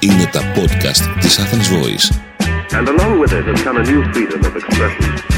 Είναι τα podcast της Athens Voice. And along with it has come a new freedom of expression.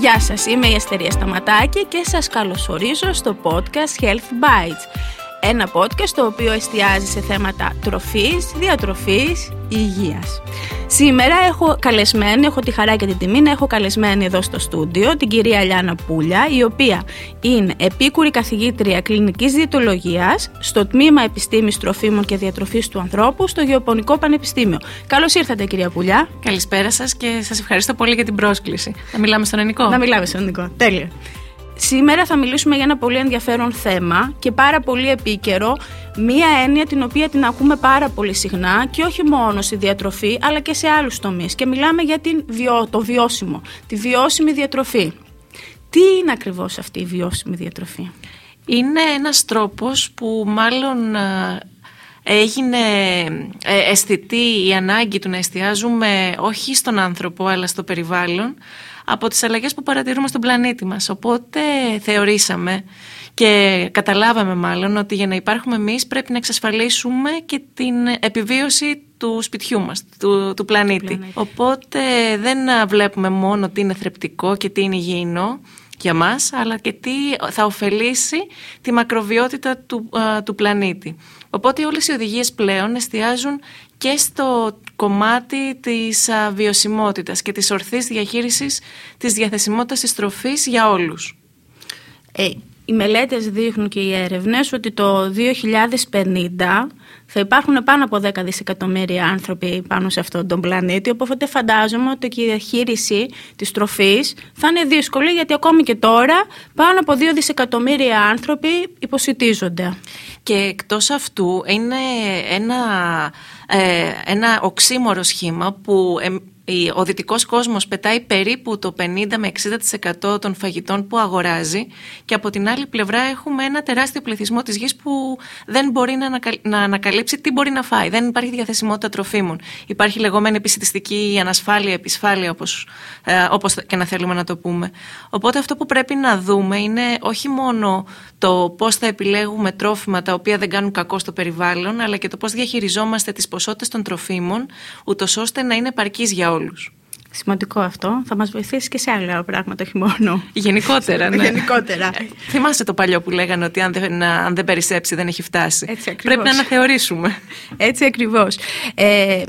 Γεια σας, είμαι η Αστερία Σταματάκη και σας καλωσορίζω στο podcast Health Bites. Ένα podcast το οποίο εστιάζει σε θέματα τροφής, διατροφής, υγείας. Σήμερα έχω καλεσμένη, έχω τη χαρά και την τιμή να έχω καλεσμένη εδώ στο στούντιο την κυρία Λιάνα Πούλια, η οποία είναι επίκουρη καθηγήτρια κλινικής διαιτολογίας στο τμήμα Επιστήμης Τροφίμων και Διατροφής του Ανθρώπου στο Γεωπονικό Πανεπιστήμιο. Καλώς ήρθατε κυρία Πούλια. Καλησπέρα σας και σας ευχαριστώ πολύ για την πρόσκληση. Να μιλάμε στον ελληνικό. Να μιλάμε στον ελληνικό. Τέλεια. Σήμερα θα μιλήσουμε για ένα πολύ ενδιαφέρον θέμα και πάρα πολύ επίκαιρο, μία έννοια την οποία την ακούμε πάρα πολύ συχνά και όχι μόνο στη διατροφή αλλά και σε άλλους τομείς και μιλάμε για την βιώ, το βιώσιμο, τη βιώσιμη διατροφή. Τι είναι ακριβώς αυτή η βιώσιμη διατροφή; Είναι ένας τρόπος που μάλλον ε, έγινε ε, αισθητή η ανάγκη του να εστιάζουμε όχι στον άνθρωπο αλλά στο περιβάλλον από τις αλλαγές που παρατηρούμε στον πλανήτη μας. Οπότε θεωρήσαμε και καταλάβαμε μάλλον ότι για να υπάρχουμε εμείς πρέπει να εξασφαλίσουμε και την επιβίωση του σπιτιού μας, του, του πλανήτη. Οπότε δεν βλέπουμε μόνο τι είναι θρεπτικό και τι είναι υγιεινό για μας, αλλά και τι θα ωφελήσει τη μακροβιότητα του, του πλανήτη. Οπότε όλες οι οδηγίες πλέον εστιάζουν και στο κομμάτι της α, βιωσιμότητας και της ορθής διαχείρισης της διαθεσιμότητας της τροφής για όλους. Ε, οι μελέτες δείχνουν και οι έρευνες ότι το 2050 θα υπάρχουν πάνω από 10 δισεκατομμύρια άνθρωποι πάνω σε αυτόν τον πλανήτη οπότε φαντάζομαι ότι και η διαχείριση της τροφής θα είναι δύσκολη γιατί ακόμη και τώρα πάνω από 2 δισεκατομμύρια άνθρωποι υποσυτίζονται. Και εκτός αυτού είναι ένα, ε, ένα οξύμορο σχήμα που ο δυτικός κόσμος πετάει περίπου το 50 με 60% των φαγητών που αγοράζει και από την άλλη πλευρά έχουμε ένα τεράστιο πληθυσμό της γης που δεν μπορεί να, να ανακαλύψει τι μπορεί να φάει. Δεν υπάρχει διαθεσιμότητα τροφίμων. Υπάρχει λεγόμενη επισητιστική ανασφάλεια, επισφάλεια όπως, ε, όπως και να θέλουμε να το πούμε. Οπότε αυτό που πρέπει να δούμε είναι όχι μόνο το πώς θα επιλέγουμε τρόφιμα τα οποία δεν κάνουν κακό στο περιβάλλον αλλά και το πώς διαχειριζόμαστε τις ποσότητες των τροφίμων ούτως ώστε να είναι επαρκής για όλους όλους. Σημαντικό αυτό. Θα μας βοηθήσει και σε άλλα πράγματα, όχι μόνο. Γενικότερα, ναι. Γενικότερα. Ε, θυμάστε το παλιό που λέγανε ότι αν δεν, αν δεν περισσέψει δεν έχει φτάσει. Έτσι Πρέπει να αναθεωρήσουμε. Έτσι ακριβώς. Ε,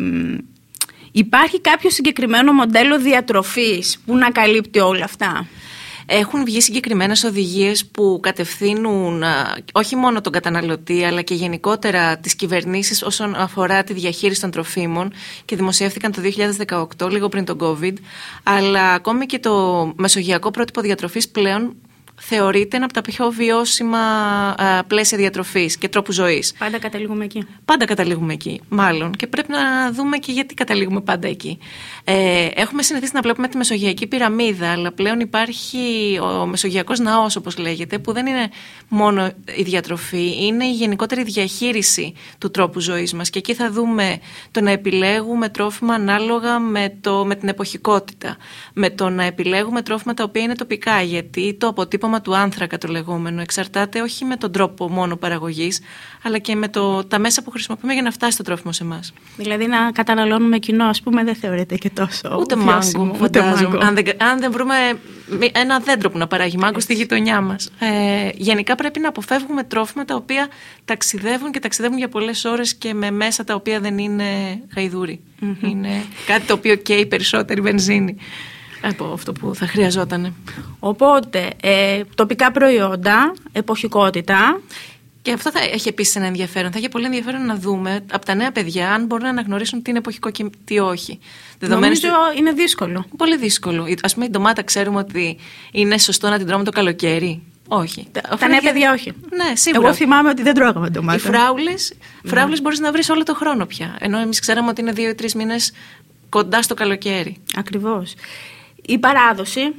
υπάρχει κάποιο συγκεκριμένο μοντέλο διατροφής που να καλύπτει όλα αυτά; Έχουν βγει συγκεκριμένες οδηγίες που κατευθύνουν όχι μόνο τον καταναλωτή αλλά και γενικότερα τις κυβερνήσεις όσον αφορά τη διαχείριση των τροφίμων και δημοσιεύθηκαν το 2018, λίγο πριν τον COVID. Αλλά ακόμη και το μεσογειακό πρότυπο διατροφής πλέον θεωρείται ένα από τα πιο βιώσιμα πλαίσια διατροφής και τρόπου ζωής. Πάντα καταλήγουμε εκεί. Πάντα καταλήγουμε εκεί, μάλλον. Και πρέπει να δούμε και γιατί καταλήγουμε πάντα εκεί. Ε, έχουμε συνηθίσει να βλέπουμε τη Μεσογειακή πυραμίδα, αλλά πλέον υπάρχει ο Μεσογειακός ναός, όπως λέγεται, που δεν είναι μόνο η διατροφή, είναι η γενικότερη διαχείριση του τρόπου ζωής μας. Και εκεί θα δούμε το να επιλέγουμε τρόφιμα ανάλογα με, το, με την εποχικότητα. Με το να επιλέγουμε τρόφιμα τα οποία είναι τοπικά, γιατί το αποτύπωμα του άνθρακα το λεγόμενο εξαρτάται όχι με τον τρόπο μόνο παραγωγής, αλλά και με το, τα μέσα που χρησιμοποιούμε για να φτάσει το τρόφιμο σε εμάς. Δηλαδή να καταναλώνουμε κοινό, ας πούμε, δεν θεωρείται και τόσο. Ούτε μάγκο, ούτε μάγκο. Αν, δεν, αν δεν βρούμε ένα δέντρο που να παράγει μάγκο στη γειτονιά μας. Ε, γενικά πρέπει να αποφεύγουμε τρόφιμα τα οποία ταξιδεύουν και ταξιδεύουν για πολλές ώρες και με μέσα τα οποία δεν είναι Είναι κάτι το οποίο καίει περισσότερη βενζίνη από αυτό που θα χρειαζόταν. Οπότε, ε, τοπικά προϊόντα, εποχικότητα. Και αυτό θα έχει επίσης ένα ενδιαφέρον. Θα έχει πολύ ενδιαφέρον να δούμε από τα νέα παιδιά αν μπορούν να αναγνωρίσουν τι είναι εποχικό και τι όχι. Νομίζω είναι δύσκολο. Πολύ δύσκολο. Α πούμε, η ντομάτα ξέρουμε ότι είναι σωστό να την τρώμε το καλοκαίρι. Όχι. Τα, νέα παιδιά όχι. Ναι, σίγουρα. Εγώ θυμάμαι ότι δεν τρώγαμε ντομάτα. Οι φράουλε φράουλες ναι. μπορείς να βρεις όλο το χρόνο πια. Ενώ εμείς ξέραμε ότι είναι δύο ή τρεις μήνες κοντά στο καλοκαίρι. Ακριβώς. Η παράδοση.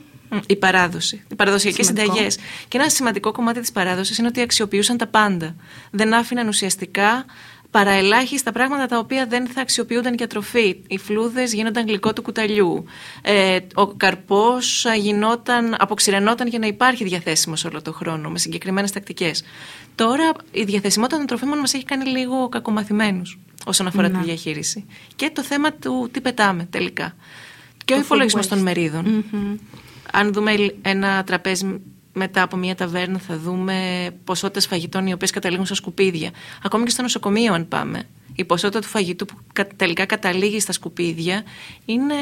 Η παράδοση. Οι παραδοσιακές συνταγές. Και ένα σημαντικό κομμάτι της παράδοσης είναι ότι αξιοποιούσαν τα πάντα. Δεν άφηναν ουσιαστικά παραελάχιστα πράγματα τα οποία δεν θα αξιοποιούνταν για τροφή. Οι φλούδες γίνονταν γλυκό του κουταλιού. Ε, ο καρπός γινόταν, αποξηρενόταν για να υπάρχει διαθέσιμος όλο το χρόνο με συγκεκριμένες τακτικές. Τώρα η διαθεσιμότητα των τροφίμων μας έχει κάνει λίγο κακομαθημένους όσον αφορά Ναι. τη διαχείριση. Και το θέμα του τι πετάμε τελικά. Και Το ο υπολογισμός food των waste. μερίδων. Αν δούμε ένα τραπέζι μετά από μια ταβέρνα, θα δούμε ποσότητες φαγητών οι οποίες καταλήγουν στα σκουπίδια. Ακόμη και στο νοσοκομείο, αν πάμε. Η ποσότητα του φαγητού που κα- τελικά καταλήγει στα σκουπίδια είναι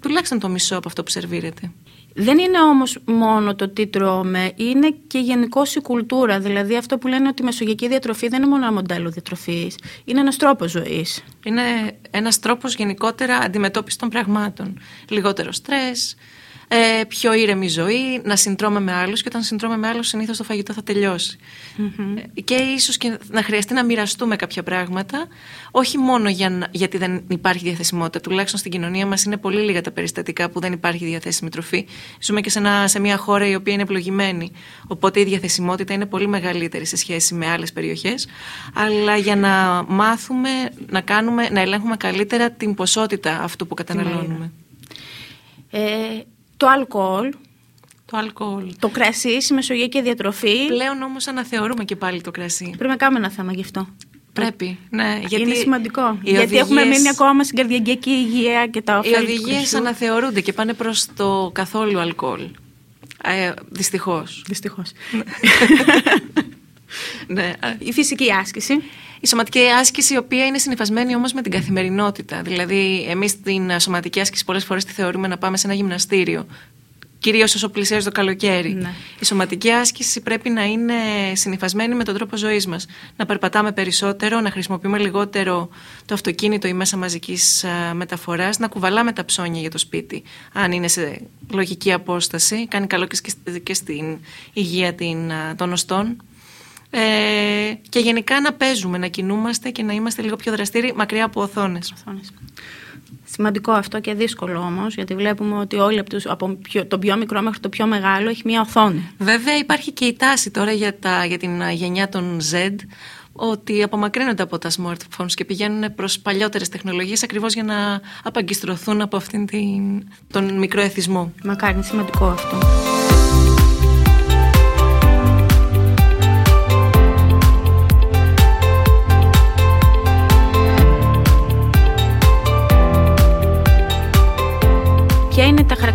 τουλάχιστον το μισό από αυτό που σερβίρεται. Δεν είναι όμως μόνο το τι τρώμε, είναι και γενικώ η κουλτούρα. Δηλαδή αυτό που λένε ότι η μεσογειακή διατροφή δεν είναι μόνο ένα μοντέλο διατροφής, είναι ένας τρόπος ζωής. Είναι ένας τρόπος γενικότερα αντιμετώπισης των πραγμάτων. Λιγότερο στρες, ε, πιο ήρεμη ζωή, να συντρώμε με άλλους και όταν συντρώμε με άλλους συνήθως το φαγητό θα τελειωσει Ε, Και ίσως και να χρειαστεί να μοιραστούμε κάποια πράγματα, όχι μόνο για να- γιατί δεν υπάρχει διαθεσιμότητα. Τουλάχιστον στην κοινωνία μας είναι πολύ λίγα τα περιστατικά που δεν υπάρχει διαθέσιμη τροφή. Ζούμε και σε, ένα, σε μια χώρα η οποία είναι ευλογημένη. Οπότε η διαθεσιμότητα είναι πολύ μεγαλύτερη σε σχέση με άλλες περιοχές. Αλλά για να μάθουμε, να, κάνουμε, να ελέγχουμε καλύτερα την ποσότητα αυτού που καταναλώνουμε. Ε, το αλκοόλ, Το αλκοόλ. το κρασί, η μεσογειακή διατροφή. Πλέον όμως αναθεωρούμε και πάλι το κρασί. Πρέπει να κάνουμε ένα θέμα γι' αυτό. Πρέπει, ναι. Γιατί είναι σημαντικό. οι Γιατί οδηγίες- έχουμε μείνει ακόμα στην καρδιακή υγεία και τα Οι ωφέλη του οδηγίες κρασιού. αναθεωρούνται και πάνε προς το καθόλου αλκοόλ. Ε, δυστυχώς. Δυστυχώς. ναι. Η φυσική άσκηση. Η σωματική άσκηση, η οποία είναι συνυφασμένη όμως με την καθημερινότητα. Δηλαδή, εμείς την σωματική άσκηση πολλές φορές τη θεωρούμε να πάμε σε ένα γυμναστήριο. Κυρίως όσο πλησιάζει το καλοκαίρι. Ναι. Η σωματική άσκηση πρέπει να είναι συνυφασμένη με τον τρόπο ζωής μας. Να περπατάμε περισσότερο, να χρησιμοποιούμε λιγότερο το αυτοκίνητο ή μέσα μαζικής μεταφοράς, να κουβαλάμε τα ψώνια για το σπίτι, αν είναι σε λογική απόσταση. Κάνει καλό και σκ- και στην υγεία την, α, των οστών. Ε, και γενικά να παίζουμε, να κινούμαστε και να είμαστε λίγο πιο δραστήριοι μακριά από οθόνες. οθόνες. Σημαντικό αυτό και δύσκολο όμως, γιατί βλέπουμε ότι όλοι από, τους, από πιο, το πιο μικρό μέχρι το πιο μεγάλο έχει μία οθόνη. Βέβαια υπάρχει και η τάση τώρα για, τα, για την α, γενιά των Z ότι απομακρύνονται από τα smartphones και πηγαίνουν προς παλιότερες τεχνολογίες ακριβώς για να απαγκιστρωθούν από αυτήν την, τον μικρό εθισμό. Μακάρι είναι σημαντικό αυτό.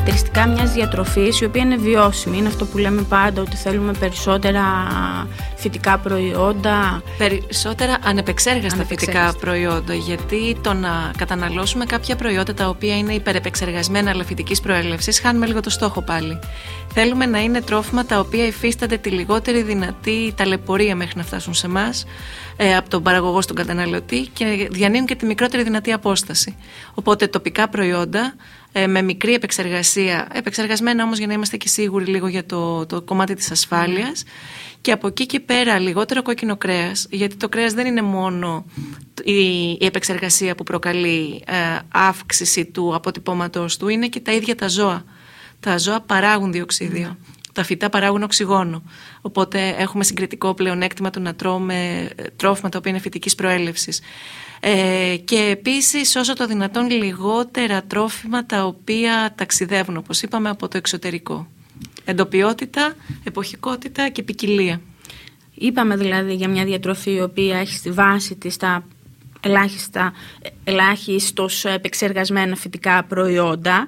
Χαρακτηριστικά μιας διατροφής η οποία είναι βιώσιμη. Είναι αυτό που λέμε πάντα ότι θέλουμε περισσότερα φυτικά προϊόντα. Περισσότερα ανεπεξέργαστα Ανεπεξέργαστα. φυτικά προϊόντα, γιατί το να καταναλώσουμε κάποια προϊόντα τα οποία είναι υπερεπεξεργασμένα αλλά φυτικής προέλευσης, χάνουμε λίγο το στόχο πάλι. Θέλουμε να είναι τρόφιμα τα οποία υφίστανται τη λιγότερη δυνατή ταλαιπωρία μέχρι να φτάσουν σε εμάς από τον παραγωγό στον καταναλωτή και διανύουν και τη μικρότερη δυνατή απόσταση. Οπότε τοπικά προϊόντα ε, με μικρή επεξεργασία, επεξεργασμένα όμως για να είμαστε και σίγουροι λίγο για το, το κομμάτι της ασφάλειας και από εκεί και πέρα λιγότερο κόκκινο κρέας γιατί το κρέας δεν είναι μόνο η, η επεξεργασία που προκαλεί ε, αύξηση του αποτυπώματος του είναι και τα ίδια τα ζώα. Τα ζώα παράγουν διοξίδιο. Τα φυτά παράγουν οξυγόνο. Οπότε έχουμε συγκριτικό πλεονέκτημα του να τρώμε ε, τρόφιμα τα οποία είναι φυτικής προέλευσης. Ε, και επίσης όσο το δυνατόν λιγότερα τρόφιμα τα οποία ταξιδεύουν όπως είπαμε από το εξωτερικό. Εντοπιότητα, εποχικότητα και ποικιλία. Είπαμε δηλαδή για μια διατροφή η οποία έχει στη βάση της τα ελάχιστα, ελάχιστος επεξεργασμένα φυτικά προϊόντα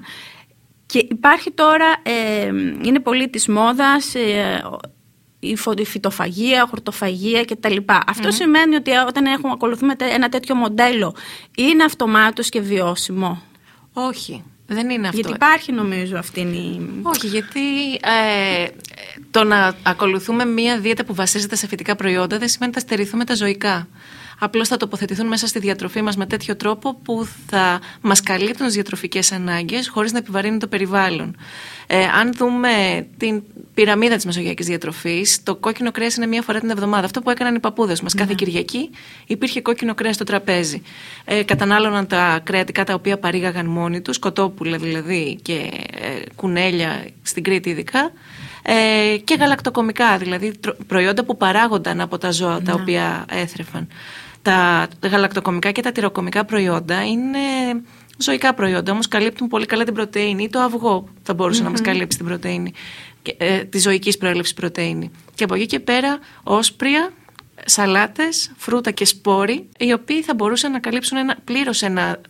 και υπάρχει τώρα, ε, είναι πολύ της μόδας ε, η φω- η φυτοφαγία, η χορτοφαγία κτλ. Αυτό σημαίνει ότι όταν έχουμε, ακολουθούμε τε- ένα τέτοιο μοντέλο είναι αυτομάτως και βιώσιμο; Όχι, δεν είναι αυτό. Γιατί υπάρχει νομίζω αυτή η... Όχι, γιατί ε, το να ακολουθούμε μία δίαιτα που βασίζεται σε φυτικά προϊόντα δεν σημαίνει ότι θα στερηθούμε τα ζωικά. Απλώς θα τοποθετηθούν μέσα στη διατροφή μας με τέτοιο τρόπο που θα μας καλύπτουν τις διατροφικές ανάγκες χωρίς να επιβαρύνει το περιβάλλον. Ε, αν δούμε την πυραμίδα της μεσογειακής διατροφής, το κόκκινο κρέας είναι μία φορά την εβδομάδα. Αυτό που έκαναν οι παππούδες μας. Κάθε Κυριακή υπήρχε κόκκινο κρέας στο τραπέζι. Ε, κατανάλωναν τα κρεατικά τα οποία παρήγαγαν μόνοι τους, κοτόπουλα δηλαδή και ε, κουνέλια στην Κρήτη ειδικά ε, και γαλακτοκομικά, δηλαδή τρο- προϊόντα που παράγονταν από τα ζώα τα οποία έθρεφαν. Τα γαλακτοκομικά και τα τυροκομικά προϊόντα είναι ζωικά προϊόντα, όμως καλύπτουν πολύ καλά την πρωτεΐνη ή το αυγό θα μπορούσε να μας καλύψει την πρωτεΐνη, ε, τη ζωικής προέλευσης πρωτεΐνη. Και από εκεί και πέρα όσπρια, σαλάτες, φρούτα και σπόροι, οι οποίοι θα μπορούσαν να καλύψουν ένα, πλήρως ένα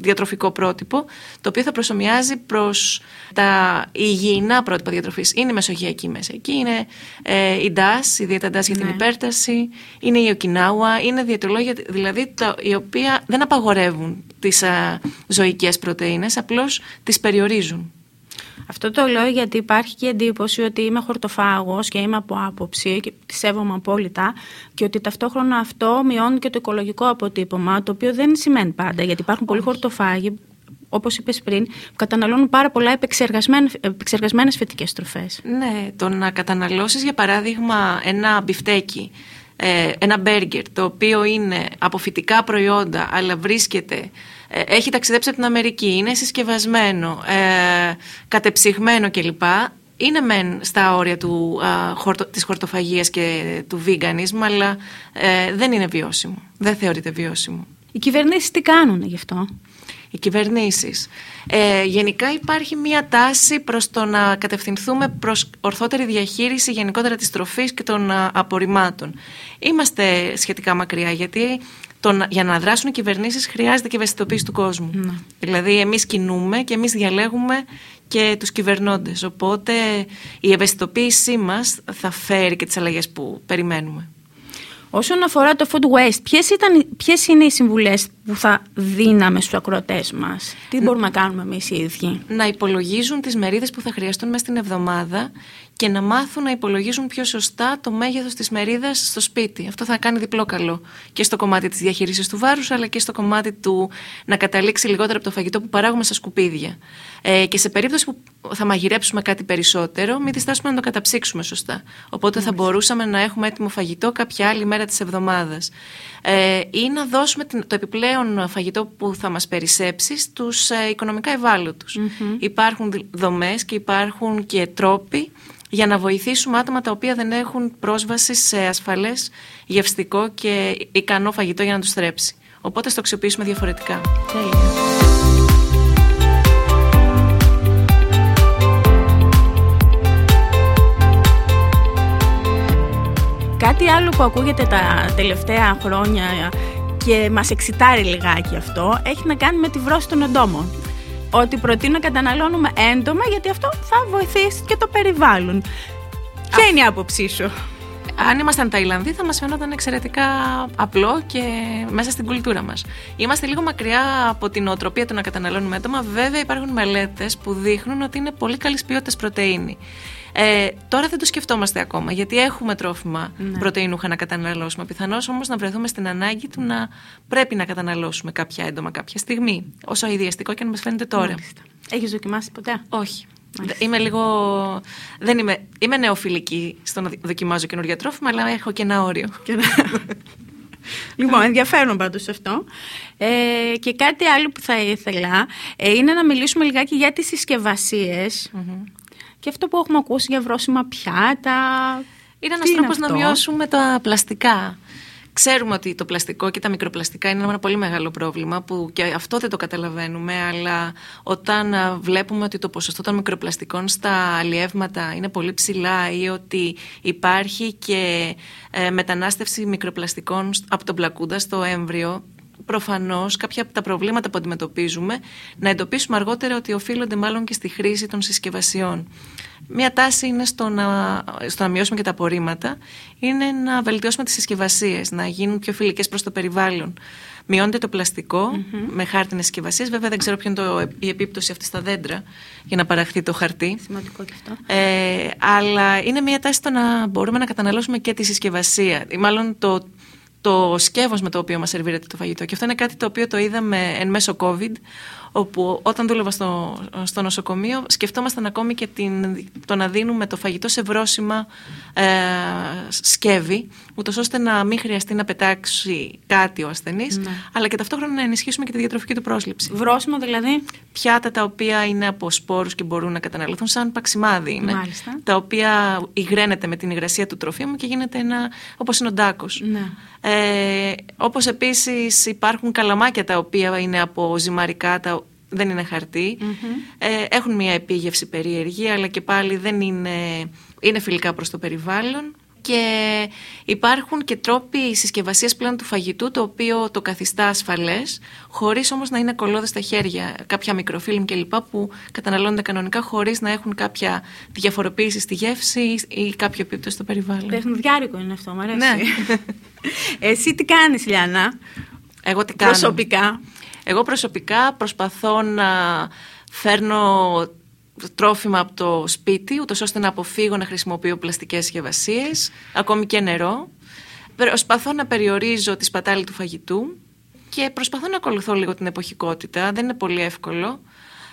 διατροφικό πρότυπο, το οποίο θα προσωμιάζει προς τα υγιεινά πρότυπα διατροφής. Είναι μεσογειακή μέσα. Εκεί είναι ε, η DAS, η δίαιτα DAS για την Ναι. υπέρταση, είναι η Okinawa, είναι διαιτολόγια δηλαδή τα, οι οποία δεν απαγορεύουν τις ζωικές πρωτενε, απλώς τις περιορίζουν. Αυτό το λέω γιατί υπάρχει και η εντύπωση ότι είμαι χορτοφάγος και είμαι από άποψη και τη σέβομαι απόλυτα και ότι ταυτόχρονα αυτό μειώνει και το οικολογικό αποτύπωμα, το οποίο δεν σημαίνει πάντα, γιατί υπάρχουν πολλοί χορτοφάγοι, όπως είπες πριν, που καταναλώνουν πάρα πολλά επεξεργασμένες, επεξεργασμένες φυτικές τροφές. Ναι, το να καταναλώσεις για παράδειγμα ένα μπιφτέκι, ε, ένα μπέργκερ το οποίο είναι από φυτικά προϊόντα αλλά βρίσκεται, ε, έχει ταξιδέψει από την Αμερική, είναι συσκευασμένο, ε, κατεψυγμένο κλπ. Είναι μεν στα όρια του, α, χορτο, της χορτοφαγίας και του veganism αλλά ε, δεν είναι βιώσιμο, δεν θεωρείται βιώσιμο. Οι κυβερνήσεις τι κάνουν γι' αυτό; Οι κυβερνήσεις. Ε, γενικά υπάρχει μια τάση προς το να κατευθυνθούμε προς ορθότερη διαχείριση γενικότερα της τροφής και των α, απορριμμάτων. Είμαστε σχετικά μακριά γιατί το, να- για να δράσουν οι κυβερνήσεις χρειάζεται και ευαισθητοποίηση του κόσμου. Δηλαδή εμείς κινούμε και εμείς διαλέγουμε και τους κυβερνώντες. Οπότε η ευαισθητοποίησή μας θα φέρει και τις αλλαγές που περιμένουμε. Όσον αφορά το food waste, ποιες, ήταν, ποιες είναι οι συμβουλές που θα δίναμε στους ακροατές μας; Τι μπορούμε να κάνουμε εμείς οι ίδιοι; να υπολογίζουν τις μερίδες που θα χρειαστούν μέσα στην εβδομάδα και να μάθουν να υπολογίζουν πιο σωστά το μέγεθος της μερίδας στο σπίτι. Αυτό θα κάνει διπλό καλό και στο κομμάτι της διαχείρισης του βάρους αλλά και στο κομμάτι του να καταλήξει λιγότερο από το φαγητό που παράγουμε στα σκουπίδια. Ε, και σε περίπτωση που θα μαγειρέψουμε κάτι περισσότερο, μην διστάσουμε να το καταψύξουμε σωστά. Οπότε θα μπορούσαμε να έχουμε έτοιμο φαγητό κάποια άλλη μέρα της εβδομάδας. Ε, ή να δώσουμε την- το επιπλέον φαγητό που θα μας περισσέψει στους ε, οικονομικά ευάλωτους. Υπάρχουν δι- δομές και υπάρχουν και τρόποι για να βοηθήσουμε άτομα τα οποία δεν έχουν πρόσβαση σε ασφαλές, γευστικό και ικανό φαγητό για να τους θρέψει. Οπότε στο αξιοποιήσουμε διαφορετικά. Τέλεια. Κάτι άλλο που ακούγεται τα τελευταία χρόνια και μας εξητάρει λιγάκι αυτό έχει να κάνει με τη βρώση των εντόμων. Ότι προτείνω να καταναλώνουμε έντομα γιατί αυτό θα βοηθήσει και το περιβάλλον. Ποια είναι η άποψή σου; Αν ήμασταν Ταϊλανδοί θα μας φαινόταν εξαιρετικά απλό και μέσα στην κουλτούρα μας. Είμαστε λίγο μακριά από την οτροπία του να καταναλώνουμε έντομα. Βέβαια υπάρχουν μελέτες που δείχνουν ότι είναι πολύ καλής ποιότητας πρωτεΐνη. Ε, τώρα δεν το σκεφτόμαστε ακόμα γιατί έχουμε τρόφιμα Ναι. πρωτεϊνούχα να καταναλώσουμε. Πιθανώς όμως να βρεθούμε στην ανάγκη του να πρέπει να καταναλώσουμε κάποια έντομα κάποια στιγμή. Όσο αειδιαστικό και αν μας φαίνεται τώρα. Μάλιστα. Έχεις δοκιμάσει ποτέ; Όχι. Είμαι λίγο. Δεν είμαι, είμαι νεοφιλική στο να δοκιμάζω καινούργια τρόφιμα, αλλά έχω και ένα όριο. Λοιπόν, ενδιαφέρον πάντως αυτό. Ε, και κάτι άλλο που θα ήθελα ε, είναι να μιλήσουμε λιγάκι για τις συσκευασιες και αυτό που έχουμε ακούσει για βρώσιμα πιάτα. Είναι ένας Τι είναι τρόπος να αυτό; μειώσουμε τα πλαστικά. Ξέρουμε ότι το πλαστικό και τα μικροπλαστικά είναι ένα πολύ μεγάλο πρόβλημα που και αυτό δεν το καταλαβαίνουμε, αλλά όταν α, βλέπουμε ότι το ποσοστό των μικροπλαστικών στα αλλιεύματα είναι πολύ ψηλά ή ότι υπάρχει και ε, μετανάστευση μικροπλαστικών σ- από τον πλακούντα στο έμβριο, προφανώς κάποια από τα προβλήματα που αντιμετωπίζουμε να εντοπίσουμε αργότερα ότι οφείλονται μάλλον και στη χρήση των συσκευασιών. Μία τάση είναι στο να, στο να μειώσουμε και τα απορρίμματα, είναι να βελτιώσουμε τις συσκευασίες, να γίνουν πιο φιλικές προς το περιβάλλον. Μειώνεται το πλαστικο με χάρτινες συσκευασίες. Βέβαια δεν ξέρω ποιο είναι το, η επίπτωση αυτή στα δέντρα για να παραχθεί το χαρτί. Σημαντικό και αυτό. Ε, αλλά είναι μια τάση στο να μπορούμε να καταναλώσουμε και τη συσκευασία. Ή μάλλον το, το σκεύος με το οποίο μας σερβίρεται το φαγητό. Και αυτό είναι κάτι το οποίο το είδαμε εν μέσω COVID, όπου όταν δούλευα στο, στο νοσοκομείο σκεφτόμασταν ακόμη και την, το να δίνουμε το φαγητό σε βρόσιμα ε, σκεύη, ούτως ώστε να μην χρειαστεί να πετάξει κάτι ο ασθενής, Ναι. αλλά και ταυτόχρονα να ενισχύσουμε και τη διατροφική του πρόσληψη. Βρόσιμο δηλαδή; Πιάτα τα οποία είναι από σπόρους και μπορούν να καταναλωθούν σαν παξιμάδι είναι, Μάλιστα. τα οποία υγραίνεται με την υγρασία του τροφίμου και γίνεται ένα, όπως είναι ο ντάκος. Ναι. Ε, όπως επίσης υπάρχουν καλαμάκια τα οποία είναι από ζυμαρικά, τα, δεν είναι χαρτί. Ε, έχουν μια επίγευση περίεργη, αλλά και πάλι δεν είναι, είναι φιλικά προς το περιβάλλον. Και υπάρχουν και τρόποι συσκευασίας πλέον του φαγητού, το οποίο το καθιστά ασφαλές, χωρίς όμως να είναι κολλώδες στα χέρια. Κάποια μικροφίλμ κλπ. που καταναλώνονται κανονικά, χωρίς να έχουν κάποια διαφοροποίηση στη γεύση ή κάποιο επίπτωση στο περιβάλλον. Τεχνοδιάρικο είναι αυτό, μου αρέσει. Ναι. Εσύ τι κάνεις Λιάννα, Εγώ τι κάνω. προσωπικά. Εγώ προσωπικά προσπαθώ να φέρνω τρόφιμα από το σπίτι, ούτως ώστε να αποφύγω να χρησιμοποιώ πλαστικές συσκευασίε, ακόμη και νερό. Προσπαθώ να περιορίζω τη σπατάλη του φαγητού και προσπαθώ να ακολουθώ λίγο την εποχικότητα. Δεν είναι πολύ εύκολο.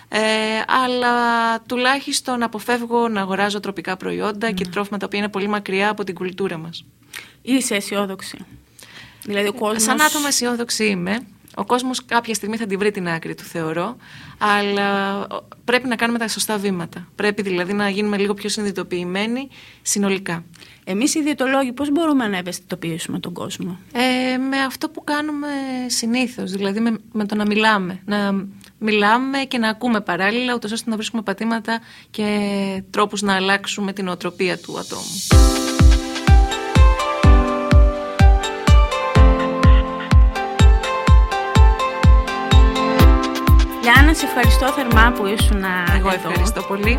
Ε, αλλά τουλάχιστον αποφεύγω να αγοράζω τροπικά προϊόντα και τρόφιμα τα οποία είναι πολύ μακριά από την κουλτούρα μας. Είσαι αισιόδοξη. Δηλαδή ο κόσμος... Σαν άτομο αισιόδοξη είμαι. Ο κόσμος κάποια στιγμή θα την βρει την άκρη του, θεωρώ. Αλλά ο, πρέπει να κάνουμε τα σωστά βήματα. Πρέπει δηλαδή να γίνουμε λίγο πιο συνειδητοποιημένοι συνολικά. Εμείς οι διαιτολόγοι πώς μπορούμε να ευαισθητοποιήσουμε τον κόσμο; Ε, με αυτό που κάνουμε συνήθως, δηλαδή με, με το να μιλάμε. Να μιλάμε και να ακούμε παράλληλα, ούτως ώστε να βρίσκουμε πατήματα και τρόπους να αλλάξουμε την οτροπία του ατόμου. Λιάννα, σε ευχαριστώ θερμά που ήσουν Εγώ εδώ. ευχαριστώ πολύ.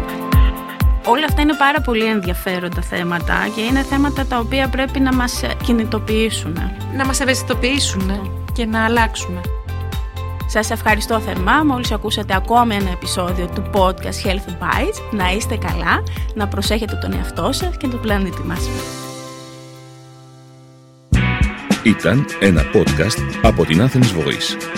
Όλα αυτά είναι πάρα πολύ ενδιαφέροντα θέματα και είναι θέματα τα οποία πρέπει να μας κινητοποιήσουν. Να μας ευαισθητοποιήσουν και να αλλάξουμε. Σας ευχαριστώ θερμά. Μόλις ακούσατε ακόμη ένα επεισόδιο του podcast Health Bites. Να είστε καλά, να προσέχετε τον εαυτό σας και τον πλανήτη μας. Ήταν ένα podcast από την Athens Voice.